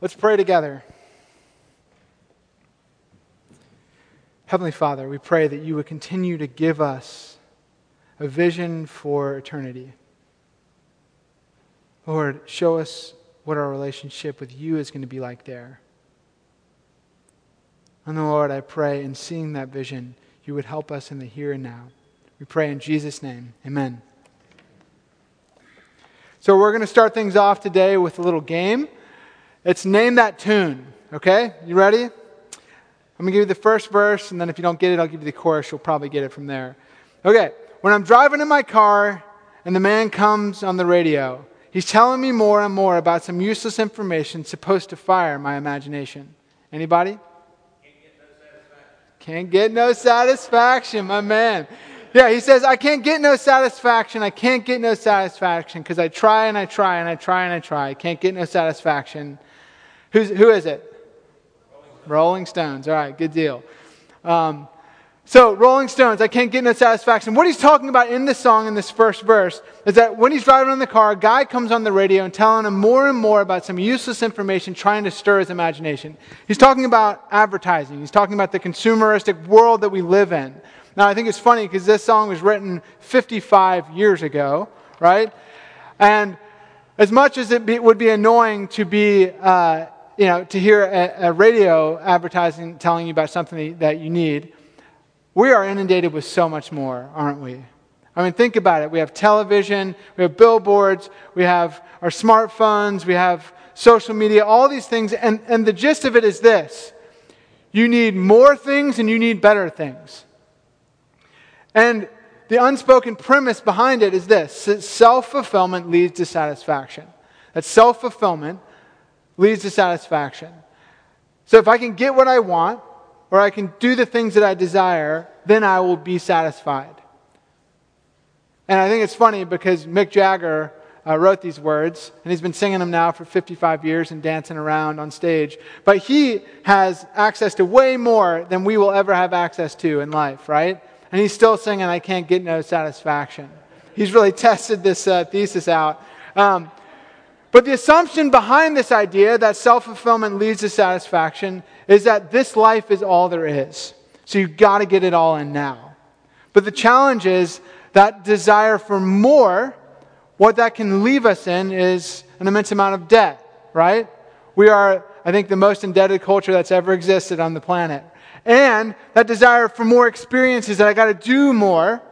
Let's pray together. Heavenly Father, we pray that you would continue to give us a vision for eternity. Lord, show us what our relationship with you is going to be like there. And the Lord, I pray in seeing that vision, you would help us in the here and now. We pray in Jesus' name. Amen. So we're going to start things off today with a little game. It's name that tune. Okay? You ready? I'm going to give you the first verse, and then if you don't get it, I'll give you the chorus. You'll probably get it from there. Okay. When I'm driving in my car and the man comes on the radio, he's telling me more and more about some useless information supposed to fire my imagination. Anybody? Can't get no satisfaction, Can't get no satisfaction, my man. Yeah, he says, I can't get no satisfaction. I can't get no satisfaction because I try and I try and I try and I try. I can't get no satisfaction. Who's, who is it? Rolling Stones. All right, good deal. Um, so, Rolling Stones, I can't get no satisfaction. What he's talking about in this song, in this first verse, is that when he's driving in the car, a guy comes on the radio and telling him more and more about some useless information trying to stir his imagination. He's talking about advertising, he's talking about the consumeristic world that we live in. Now, I think it's funny because this song was written 55 years ago, right? And as much as it be, would be annoying to be, uh, you know, to hear a, a radio advertising telling you about something that you need, we are inundated with so much more, aren't we? I mean, think about it. We have television, we have billboards, we have our smartphones, we have social media, all these things. And, and the gist of it is this you need more things and you need better things. And the unspoken premise behind it is this self fulfillment leads to satisfaction. That self fulfillment leads to satisfaction. So if I can get what I want, or I can do the things that I desire, then I will be satisfied. And I think it's funny because Mick Jagger uh, wrote these words, and he's been singing them now for 55 years and dancing around on stage. But he has access to way more than we will ever have access to in life, right? and he's still singing, I can't get no satisfaction. He's really tested this uh, thesis out. Um, but the assumption behind this idea that self fulfillment leads to satisfaction is that this life is all there is. So you've got to get it all in now. But the challenge is that desire for more, what that can leave us in is an immense amount of debt, right? We are, I think, the most indebted culture that's ever existed on the planet and that desire for more experiences that I got to do more,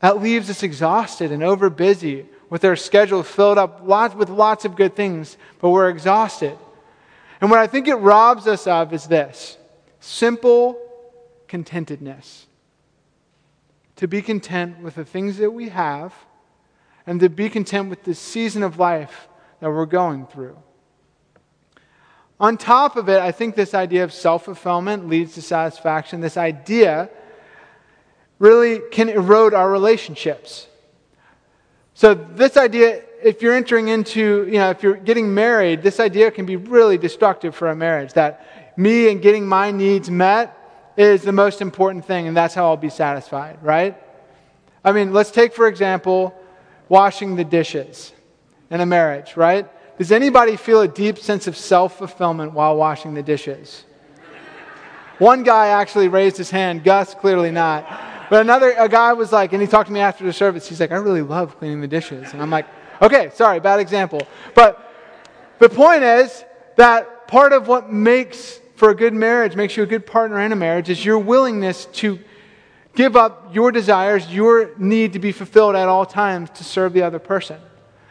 that leaves us exhausted and over busy with our schedule filled up lots, with lots of good things, but we're exhausted. And what I think it robs us of is this simple contentedness. To be content with the things that we have and to be content with the season of life that we're going through. On top of it, I think this idea of self fulfillment leads to satisfaction. This idea really can erode our relationships. So, this idea, if you're entering into, you know, if you're getting married, this idea can be really destructive for a marriage. That me and getting my needs met is the most important thing, and that's how I'll be satisfied, right? I mean, let's take, for example, washing the dishes in a marriage, right? Does anybody feel a deep sense of self fulfillment while washing the dishes? One guy actually raised his hand, Gus, clearly not. But another a guy was like, and he talked to me after the service, he's like, I really love cleaning the dishes. And I'm like, okay, sorry, bad example. But the point is that part of what makes for a good marriage, makes you a good partner in a marriage, is your willingness to give up your desires, your need to be fulfilled at all times to serve the other person.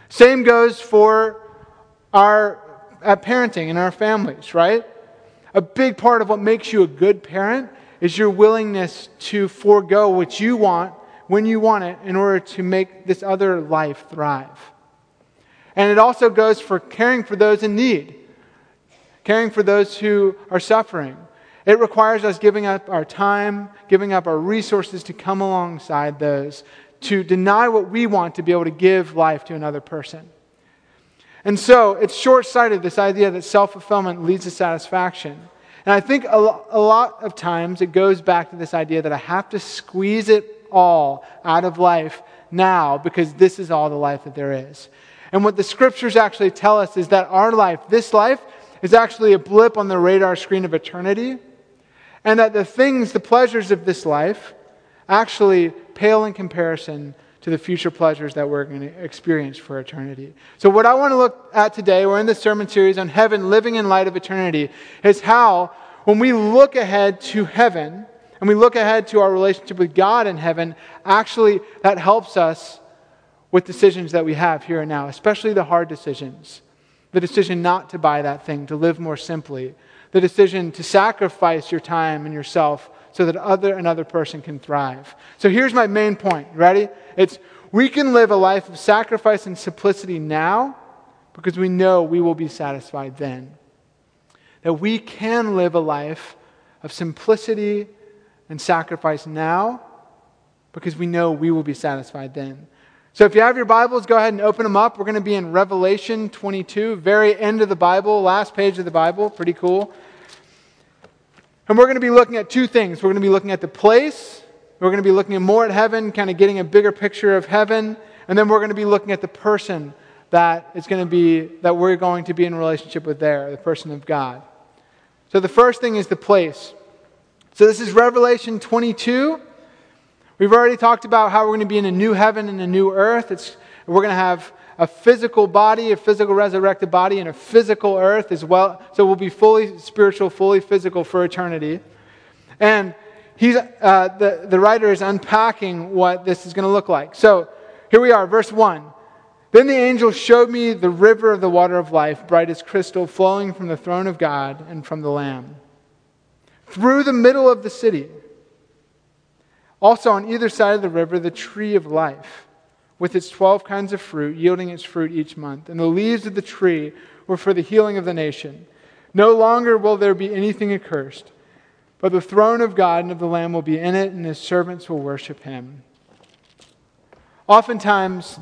Same goes for our parenting and our families, right? A big part of what makes you a good parent is your willingness to forego what you want when you want it in order to make this other life thrive. And it also goes for caring for those in need, caring for those who are suffering. It requires us giving up our time, giving up our resources to come alongside those, to deny what we want to be able to give life to another person. And so it's short sighted, this idea that self fulfillment leads to satisfaction. And I think a, lot of times it goes back to this idea that I have to squeeze it all out of life now because this is all the life that there is. And what the scriptures actually tell us is that our life, this life, is actually a blip on the radar screen of eternity. And that the things, the pleasures of this life, actually pale in comparison to the future pleasures that we're going to experience for eternity. So, what I want to look at today, we're in this sermon series on heaven, living in light of eternity, is how, when we look ahead to heaven and we look ahead to our relationship with God in heaven, actually that helps us with decisions that we have here and now, especially the hard decisions. The decision not to buy that thing, to live more simply. The decision to sacrifice your time and yourself so that other another person can thrive. So here's my main point. Ready? It's we can live a life of sacrifice and simplicity now because we know we will be satisfied then. That we can live a life of simplicity and sacrifice now because we know we will be satisfied then. So if you have your Bibles, go ahead and open them up. We're going to be in Revelation 22, very end of the Bible, last page of the Bible. Pretty cool. And we're going to be looking at two things. We're going to be looking at the place, we're going to be looking more at heaven, kind of getting a bigger picture of heaven, and then we're going to be looking at the person that is going to be that we're going to be in relationship with there, the person of God. So the first thing is the place. So this is Revelation 22. We've already talked about how we're going to be in a new heaven and a new earth. It's, we're going to have a physical body, a physical resurrected body, and a physical earth as well. So we'll be fully spiritual, fully physical for eternity. And he's, uh, the, the writer is unpacking what this is going to look like. So here we are, verse 1. Then the angel showed me the river of the water of life, bright as crystal, flowing from the throne of God and from the Lamb, through the middle of the city. Also, on either side of the river, the tree of life, with its 12 kinds of fruit, yielding its fruit each month. And the leaves of the tree were for the healing of the nation. No longer will there be anything accursed, but the throne of God and of the Lamb will be in it, and his servants will worship him. Oftentimes,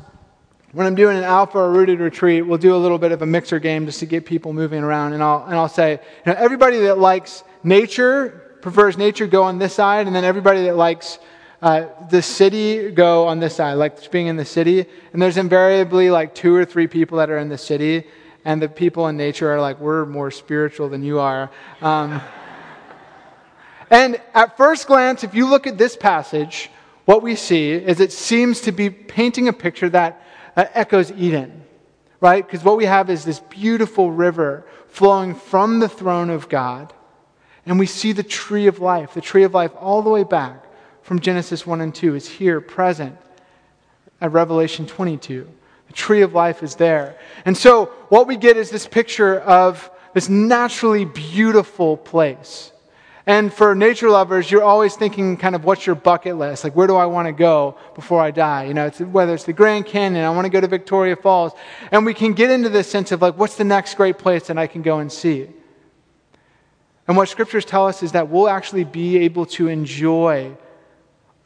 when I'm doing an alpha or rooted retreat, we'll do a little bit of a mixer game just to get people moving around. And I'll, and I'll say, you know, everybody that likes nature prefers nature go on this side, and then everybody that likes uh, the city go on this side, like being in the city. And there's invariably like two or three people that are in the city, and the people in nature are like, we're more spiritual than you are. Um, and at first glance, if you look at this passage, what we see is it seems to be painting a picture that uh, echoes Eden, right? Because what we have is this beautiful river flowing from the throne of God and we see the tree of life. The tree of life, all the way back from Genesis 1 and 2, is here present at Revelation 22. The tree of life is there. And so, what we get is this picture of this naturally beautiful place. And for nature lovers, you're always thinking kind of what's your bucket list? Like, where do I want to go before I die? You know, it's, whether it's the Grand Canyon, I want to go to Victoria Falls. And we can get into this sense of like, what's the next great place that I can go and see? And what scriptures tell us is that we'll actually be able to enjoy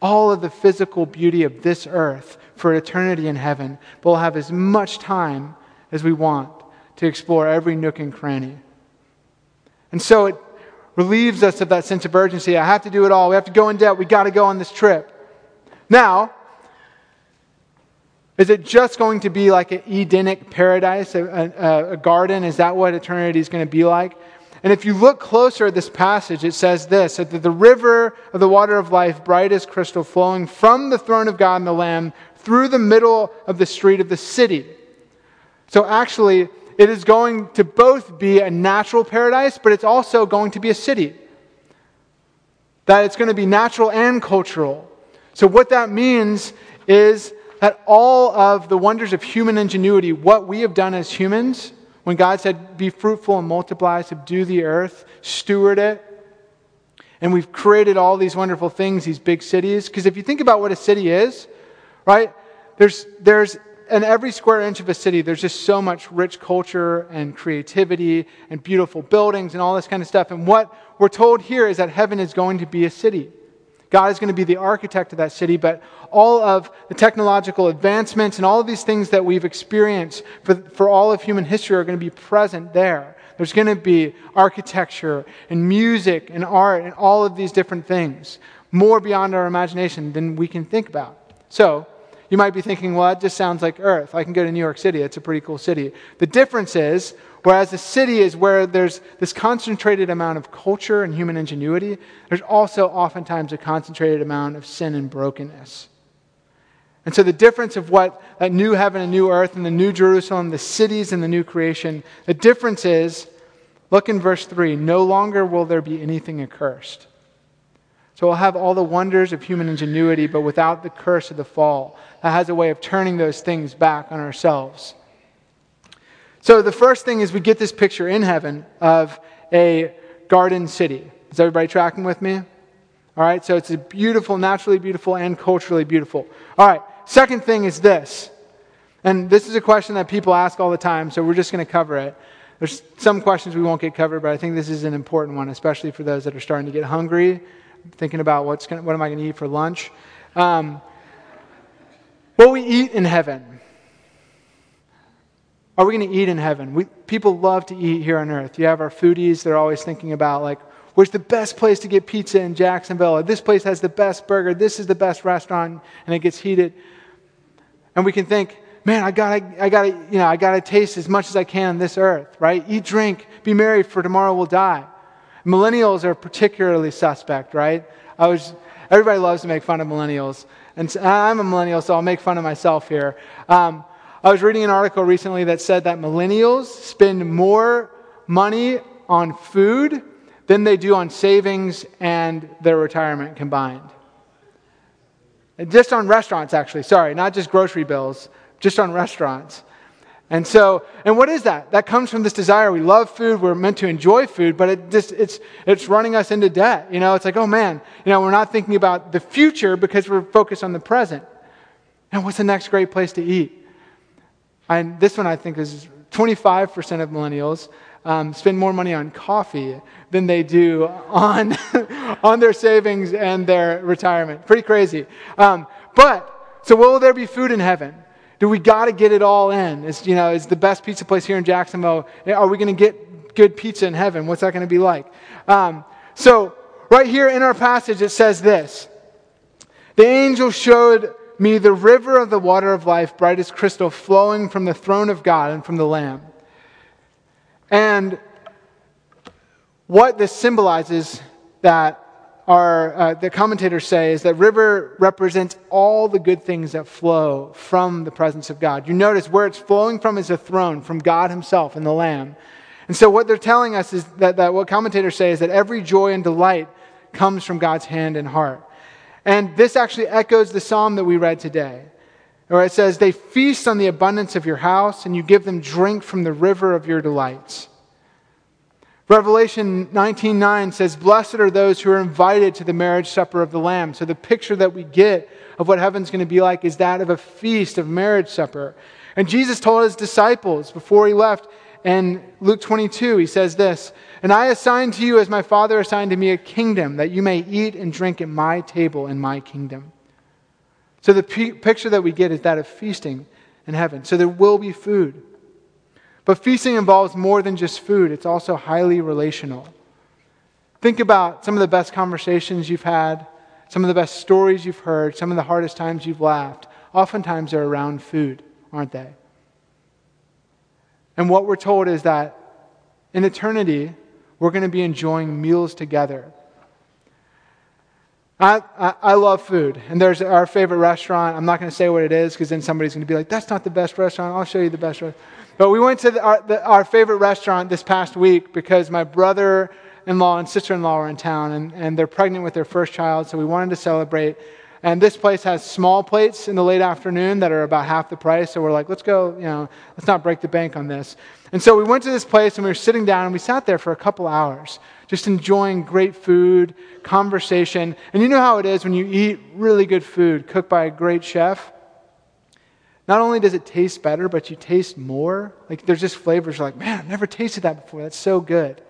all of the physical beauty of this earth for eternity in heaven, but we'll have as much time as we want to explore every nook and cranny. And so it relieves us of that sense of urgency. I have to do it all. We have to go in debt. We got to go on this trip. Now, is it just going to be like an Edenic paradise, a, a, a garden? Is that what eternity is going to be like? And if you look closer at this passage, it says this that the river of the water of life, bright as crystal, flowing from the throne of God and the Lamb through the middle of the street of the city. So actually, it is going to both be a natural paradise, but it's also going to be a city. That it's going to be natural and cultural. So, what that means is that all of the wonders of human ingenuity, what we have done as humans, when God said, Be fruitful and multiply, subdue the earth, steward it. And we've created all these wonderful things, these big cities. Because if you think about what a city is, right, there's, there's in every square inch of a city, there's just so much rich culture and creativity and beautiful buildings and all this kind of stuff. And what we're told here is that heaven is going to be a city. God is going to be the architect of that city, but all of the technological advancements and all of these things that we've experienced for, for all of human history are going to be present there. There's going to be architecture and music and art and all of these different things, more beyond our imagination than we can think about. So, You might be thinking, well, it just sounds like Earth. I can go to New York City. It's a pretty cool city. The difference is, whereas the city is where there's this concentrated amount of culture and human ingenuity, there's also oftentimes a concentrated amount of sin and brokenness. And so the difference of what that new heaven and new earth and the new Jerusalem, the cities and the new creation, the difference is, look in verse 3 no longer will there be anything accursed. So we'll have all the wonders of human ingenuity, but without the curse of the fall. That has a way of turning those things back on ourselves. So the first thing is we get this picture in heaven of a garden city. Is everybody tracking with me? All right, so it's a beautiful, naturally beautiful, and culturally beautiful. All right, second thing is this. And this is a question that people ask all the time, so we're just going to cover it. There's some questions we won't get covered, but I think this is an important one, especially for those that are starting to get hungry, thinking about what's gonna, what am I going to eat for lunch. Um, what we eat in heaven. Are we going to eat in heaven? We, people love to eat here on earth. You have our foodies, they're always thinking about, like, Where's the best place to get pizza in Jacksonville? this place has the best burger. This is the best restaurant, and it gets heated. And we can think, man, I gotta, I gotta, you know, I gotta taste as much as I can on this earth, right? Eat, drink, be merry, for tomorrow we'll die. Millennials are particularly suspect, right? I was, everybody loves to make fun of millennials, and I'm a millennial, so I'll make fun of myself here. Um, I was reading an article recently that said that millennials spend more money on food than they do on savings and their retirement combined. Just on restaurants, actually, sorry, not just grocery bills, just on restaurants. And so, and what is that? That comes from this desire. We love food. We're meant to enjoy food, but it just, it's, it's running us into debt. You know, it's like, oh man, you know, we're not thinking about the future because we're focused on the present. And what's the next great place to eat? And this one I think is 25% of millennials um, spend more money on coffee than they do on, on their savings and their retirement. Pretty crazy. Um, but, so will there be food in heaven? Do we got to get it all in? Is, you know, is the best pizza place here in Jacksonville, are we going to get good pizza in heaven? What's that going to be like? Um, so, right here in our passage, it says this The angel showed me the river of the water of life, bright as crystal, flowing from the throne of God and from the Lamb. And what this symbolizes that our, uh, the commentators say is that river represents all the good things that flow from the presence of God. You notice where it's flowing from is a throne, from God Himself and the Lamb. And so what they're telling us is that, that what commentators say is that every joy and delight comes from God's hand and heart. And this actually echoes the psalm that we read today where it says, They feast on the abundance of your house, and you give them drink from the river of your delights. Revelation 19:9 says, "Blessed are those who are invited to the marriage supper of the Lamb." So the picture that we get of what heaven's going to be like is that of a feast of marriage supper. And Jesus told his disciples before he left in Luke 22, he says this, "And I assign to you as my Father assigned to me a kingdom that you may eat and drink at my table in my kingdom." So the p- picture that we get is that of feasting in heaven. So there will be food. But feasting involves more than just food, it's also highly relational. Think about some of the best conversations you've had, some of the best stories you've heard, some of the hardest times you've laughed. Oftentimes they're around food, aren't they? And what we're told is that in eternity, we're going to be enjoying meals together I, I, love food. And there's our favorite restaurant. I'm not going to say what it is because then somebody's going to be like, that's not the best restaurant. I'll show you the best restaurant. But we went to the, our, the, our favorite restaurant this past week because my brother in law and sister in law were in town and, and they're pregnant with their first child. So we wanted to celebrate. And this place has small plates in the late afternoon that are about half the price. So we're like, let's go, you know, let's not break the bank on this. And so we went to this place and we were sitting down and we sat there for a couple hours just enjoying great food, conversation. And you know how it is when you eat really good food cooked by a great chef? Not only does it taste better, but you taste more. Like there's just flavors like, man, I've never tasted that before. That's so good.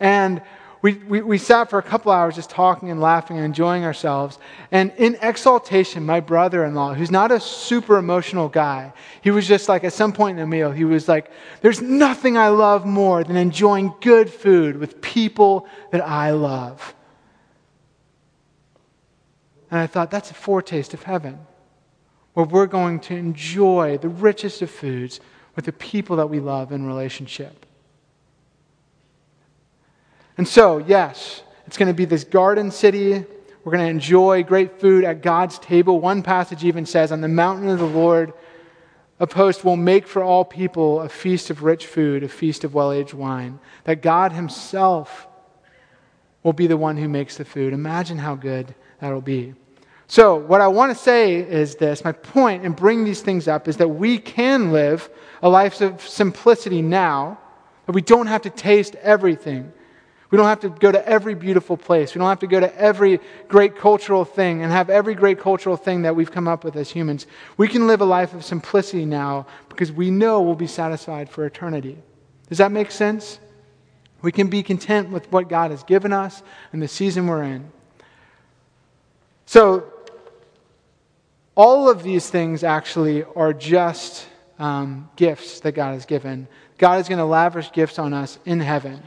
And we, we, we sat for a couple hours just talking and laughing and enjoying ourselves. And in exaltation, my brother in law, who's not a super emotional guy, he was just like, at some point in the meal, he was like, There's nothing I love more than enjoying good food with people that I love. And I thought, that's a foretaste of heaven. where we're going to enjoy the richest of foods with the people that we love in relationship. And so, yes, it's going to be this garden city. We're going to enjoy great food at God's table. One passage even says, On the mountain of the Lord, a post will make for all people a feast of rich food, a feast of well aged wine. That God Himself will be the one who makes the food. Imagine how good that'll be. So, what I want to say is this my point in bringing these things up is that we can live a life of simplicity now, that we don't have to taste everything. We don't have to go to every beautiful place. We don't have to go to every great cultural thing and have every great cultural thing that we've come up with as humans. We can live a life of simplicity now because we know we'll be satisfied for eternity. Does that make sense? We can be content with what God has given us and the season we're in. So, all of these things actually are just um, gifts that God has given. God is going to lavish gifts on us in heaven.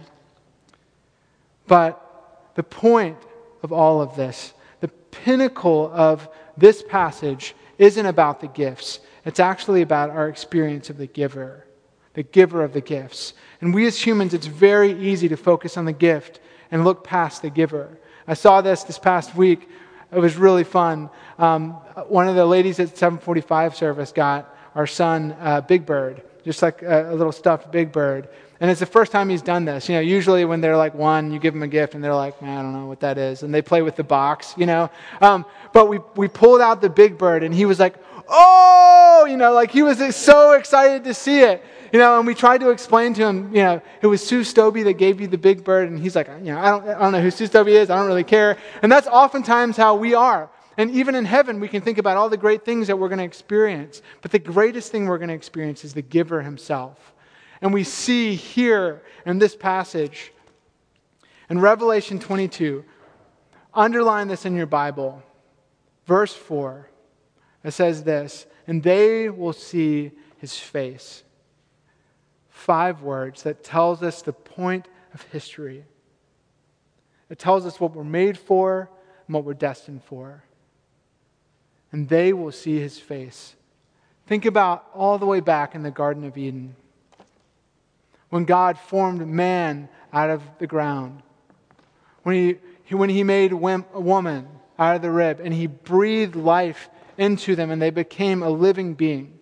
But the point of all of this, the pinnacle of this passage, isn't about the gifts. It's actually about our experience of the giver, the giver of the gifts. And we as humans, it's very easy to focus on the gift and look past the giver. I saw this this past week it was really fun. Um, one of the ladies at 745 service got our son uh, Big Bird, just like a, a, little stuffed Big Bird. And it's the first time he's done this. You know, usually when they're like one, you give them a gift and they're like, man, I don't know what that is. And they play with the box, you know. Um, but we, we pulled out the Big Bird and he was like, oh, you know, like he was so excited to see it. You know, and we tried to explain to him, you know, it was Sue Stobie that gave you the big bird, and he's like, you know, I don't, I don't know who Sue Stobie is, I don't really care. And that's oftentimes how we are. And even in heaven, we can think about all the great things that we're going to experience. But the greatest thing we're going to experience is the giver himself. And we see here in this passage, in Revelation 22, underline this in your Bible, verse 4. It says this, and they will see his face five words that tells us the point of history. It tells us what we're made for and what we're destined for. And they will see his face. Think about all the way back in the Garden of Eden when God formed man out of the ground, when he, when he made a woman out of the rib, and he breathed life into them, and they became a living being.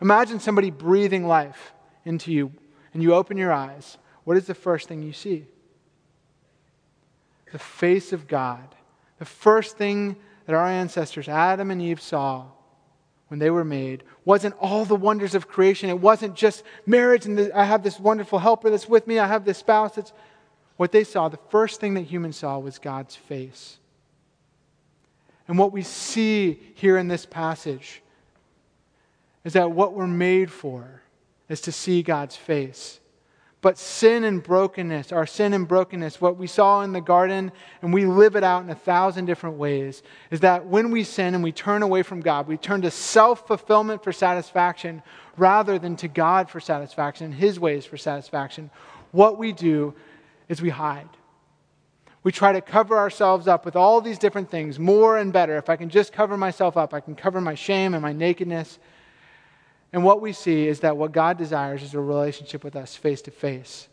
Imagine somebody breathing life into you, and you open your eyes. What is the first thing you see? The face of God. The first thing that our ancestors, Adam and Eve, saw when they were made wasn't all the wonders of creation. It wasn't just marriage and the, I have this wonderful helper that's with me, I have this spouse that's. What they saw, the first thing that humans saw was God's face. And what we see here in this passage is that what we're made for is to see God's face. But sin and brokenness, our sin and brokenness, what we saw in the garden, and we live it out in a thousand different ways, is that when we sin and we turn away from God, we turn to self fulfillment for satisfaction rather than to God for satisfaction, His ways for satisfaction. What we do is we hide. We try to cover ourselves up with all these different things, more and better. If I can just cover myself up, I can cover my shame and my nakedness. And what we see is that what God desires is a relationship with us face to face.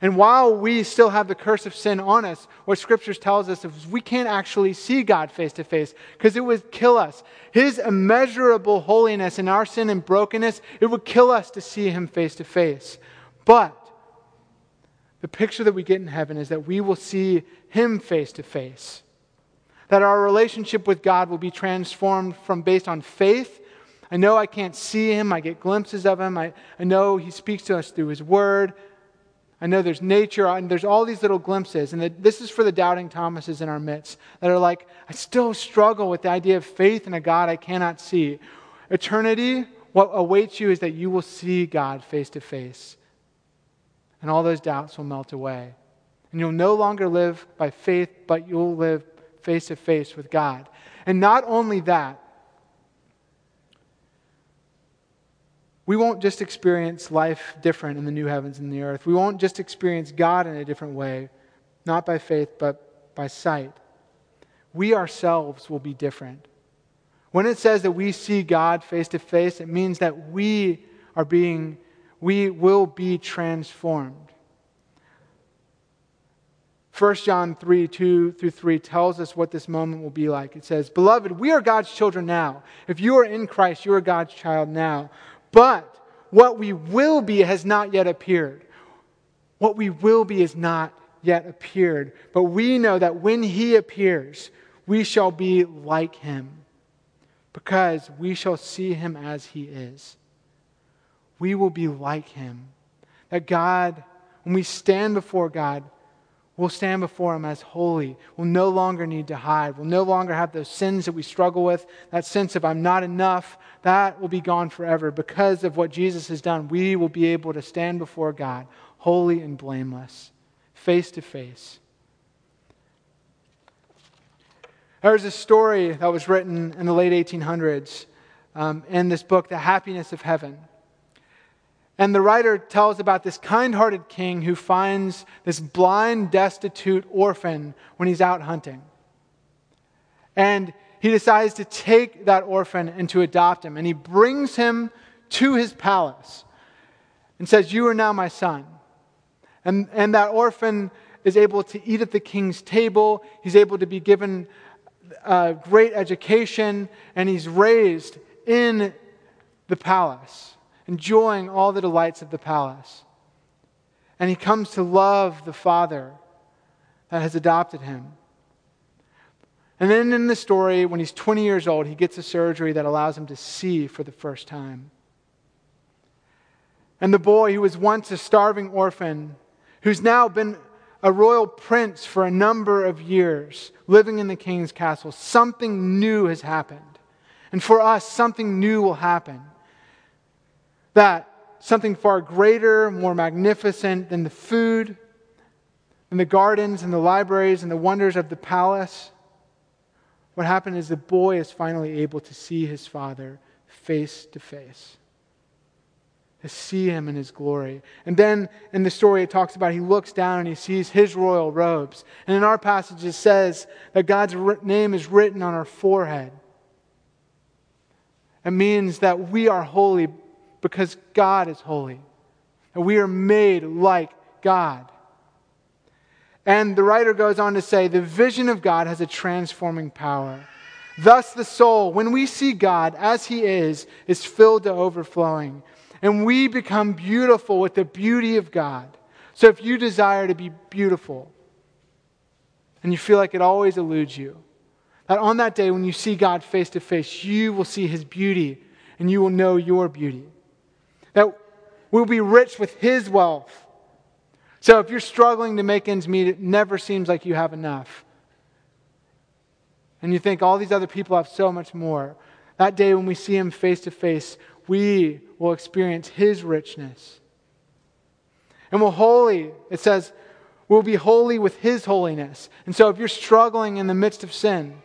And while we still have the curse of sin on us, what scriptures tells us is we can't actually see God face to face because it would kill us. His immeasurable holiness and our sin and brokenness, it would kill us to see him face to face. But the picture that we get in heaven is that we will see him face to face. That our relationship with God will be transformed from based on faith I know I can't see him. I get glimpses of him. I, I know he speaks to us through his word. I know there's nature, and there's all these little glimpses. And the, this is for the doubting Thomases in our midst that are like, I still struggle with the idea of faith in a God I cannot see. Eternity, what awaits you is that you will see God face to face. And all those doubts will melt away. And you'll no longer live by faith, but you'll live face to face with God. And not only that, we won't just experience life different in the new heavens and the earth. We won't just experience God in a different way, not by faith, but by sight. We ourselves will be different. When it says that we see God face to face, it means that we are being, we will be transformed. 1 John 3 2 through 3 tells us what this moment will be like. It says, Beloved, we are God's children now. If you are in Christ, you are God's child now. But what we will be has not yet appeared. What we will be is not yet appeared. But we know that when he appears, we shall be like him, because we shall see him as he is. We will be like him. That God, when we stand before God, We'll stand before Him as holy. We'll no longer need to hide. We'll no longer have those sins that we struggle with, that sense of I'm not enough. That will be gone forever. Because of what Jesus has done, we will be able to stand before God, holy and blameless, face to face. There's a story that was written in the late 1800s um, in this book, The Happiness of Heaven. And the writer tells about this kind hearted king who finds this blind, destitute orphan when he's out hunting. And he decides to take that orphan and to adopt him. And he brings him to his palace and says, You are now my son. And, and that orphan is able to eat at the king's table. He's able to be given a great education, and he's raised in the palace enjoying all the delights of the palace. And he comes to love the Father that has adopted him. And then in the story, when he's 20 years old, he gets a surgery that allows him to see for the first time. And the boy who was once a starving orphan, who's now been a royal prince for a number of years, living in the king's castle, something new has happened. And for us, something new will happen that something far greater, more magnificent than the food and the gardens and the libraries and the wonders of the palace. What happened is the boy is finally able to see his father face to face, to see him in his glory. And then in the story, it talks about he looks down and he sees his royal robes. And in our passage, it says that God's name is written on our forehead. It means that we are holy because God is holy. And we are made like God. And the writer goes on to say the vision of God has a transforming power. Thus, the soul, when we see God as He is, is filled to overflowing. And we become beautiful with the beauty of God. So, if you desire to be beautiful and you feel like it always eludes you, that on that day when you see God face to face, you will see His beauty and you will know your beauty that we'll be rich with His wealth. So if you're struggling to make ends meet, it never seems like you have enough. And you think all these other people have so much more. That day when we see Him face to face, we will experience His richness. And we'll holy, it says, we'll be holy with His holiness. And so if you're struggling in the midst of sin,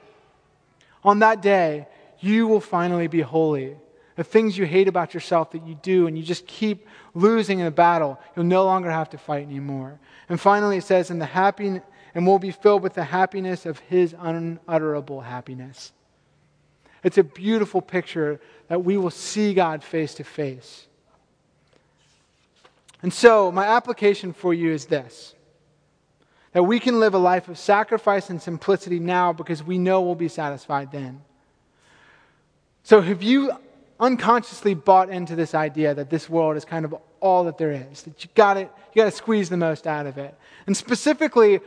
on that day, you will finally be holy the things you hate about yourself that you do, and you just keep losing in the battle, you'll no longer have to fight anymore. And finally, it says, "In the happy, and we'll be filled with the happiness of His unutterable happiness." It's a beautiful picture that we will see God face to face. And so, my application for you is this that we can live a life of sacrifice and simplicity now because we know we'll be satisfied then. So, have you unconsciously bought into this idea that this world is kind of all that there is, that you got you got to squeeze the most out of it. And specifically,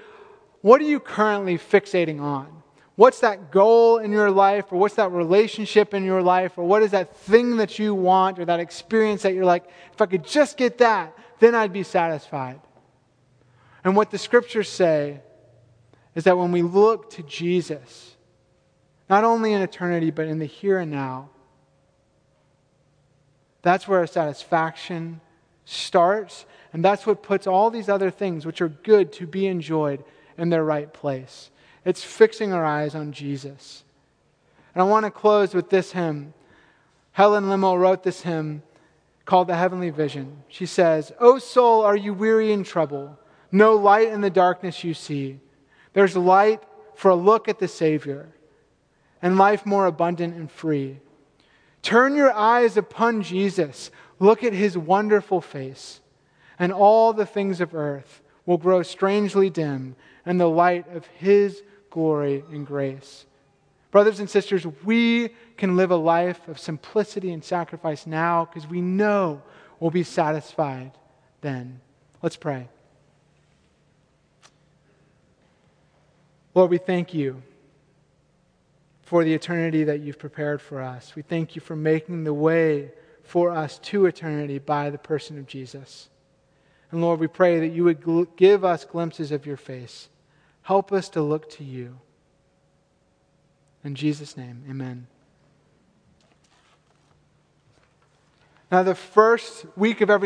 what are you currently fixating on? What's that goal in your life, or what's that relationship in your life, or what is that thing that you want, or that experience that you're like, if I could just get that, then I'd be satisfied. And what the scriptures say is that when we look to Jesus, not only in eternity, but in the here and now, that's where our satisfaction starts. And that's what puts all these other things, which are good to be enjoyed, in their right place. It's fixing our eyes on Jesus. And I want to close with this hymn. Helen Lemmel wrote this hymn called The Heavenly Vision. She says, O soul, are you weary and troubled? No light in the darkness you see. There's light for a look at the Savior. and life more abundant and free. Turn your eyes upon Jesus. Look at his wonderful face, and all the things of earth will grow strangely dim in the light of his glory and grace. Brothers and sisters, we can live a life of simplicity and sacrifice now because we know we'll be satisfied then. Let's pray. Lord, we thank you for the eternity that you've prepared for us. We thank you for making the way for us to eternity by the person of Jesus. And Lord, we pray that you would gl- give us glimpses of your face. Help us to look to you. In Jesus' name, amen. Now, the first week of every